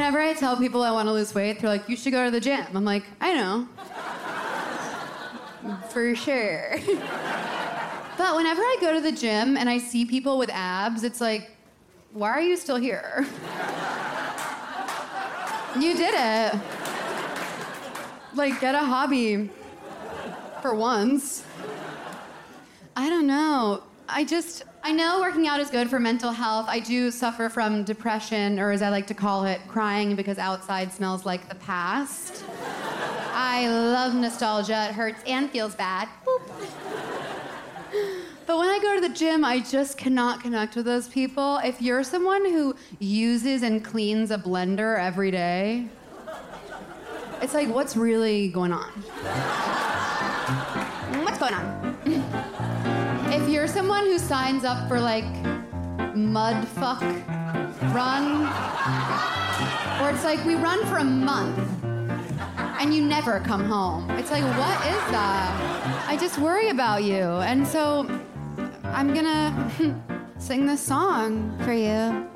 Whenever I tell people I want to lose weight, they're like, you should go to the gym. I'm like, I know. For sure. but whenever I go to the gym and I see people with abs, it's like, why are you still here? you did it. Like, get a hobby for once. I don't know. I just, I know working out is good for mental health. I do suffer from depression, or as I like to call it, crying because outside smells like the past. I love nostalgia. It hurts and feels bad. Boop. But when I go to the gym, I just cannot connect with those people. If you're someone who uses and cleans a blender every day, it's like, what's really going on? What's going on? You're someone who signs up for like mud fuck run, or it's like we run for a month and you never come home. It's like, what is that? I just worry about you. And so I'm gonna sing this song for you.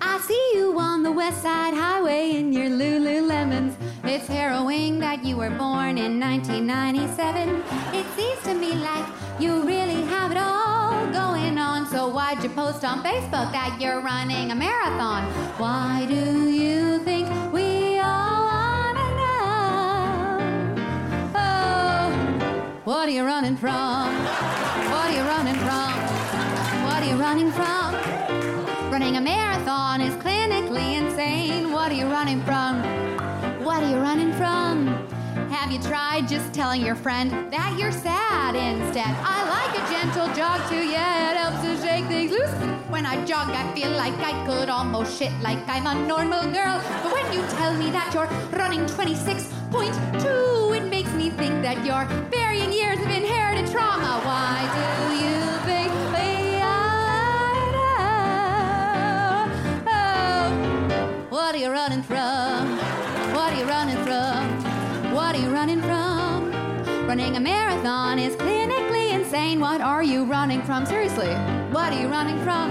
I see you on the West Side Highway in your Lululemons. It's harrowing you were born in 1997. It seems to me like you really have it all going on. So why'd you post on Facebook that you're running a marathon? Why do you think we all wanna know? Oh, what are you running from? What are you running from? What are you running from? Running a marathon is clinically insane. What are you running from? What are you running from? Have you tried just telling your friend that you're sad instead? I like a gentle jog too, yeah, it helps to shake things loose. When I jog, I feel like I could almost shit like I'm a normal girl. But when you tell me that you're running 26.2, it makes me think that you're burying years of inherited trauma. Why do running from? What are you running from? What are you running from? Running a marathon is clinically insane. What are you running from? Seriously, what are you running from?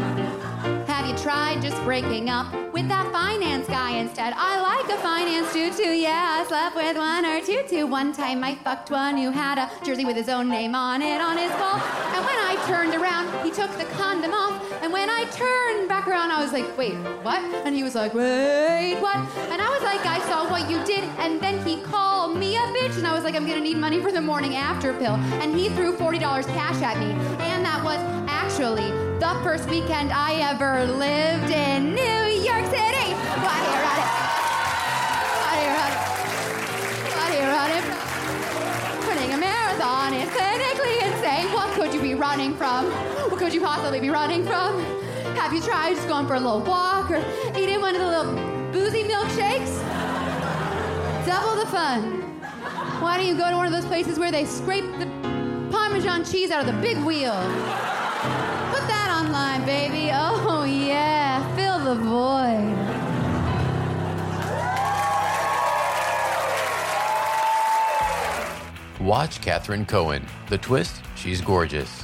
Have you tried just breaking up with that finance guy instead? I like a finance dude too, yeah. I slept with one or two, two. One time I fucked one who had a jersey with his own name on it on his wall. And when I turned around, he took the condom off. And when I turned back around, I was like, wait, what? And he was like, wait, what? And I was like, I saw what you did. And then he called me a bitch. And I was like, I'm gonna need money for the morning after pill. And he threw $40 cash at me. And that was actually the first weekend I ever lived in running from? What could you possibly be running from? Have you tried just going for a little walk or eating one of the little boozy milkshakes? Double the fun. Why don't you go to one of those places where they scrape the Parmesan cheese out of the big wheel? Put that online, baby. Watch Catherine Cohen. The twist? She's gorgeous.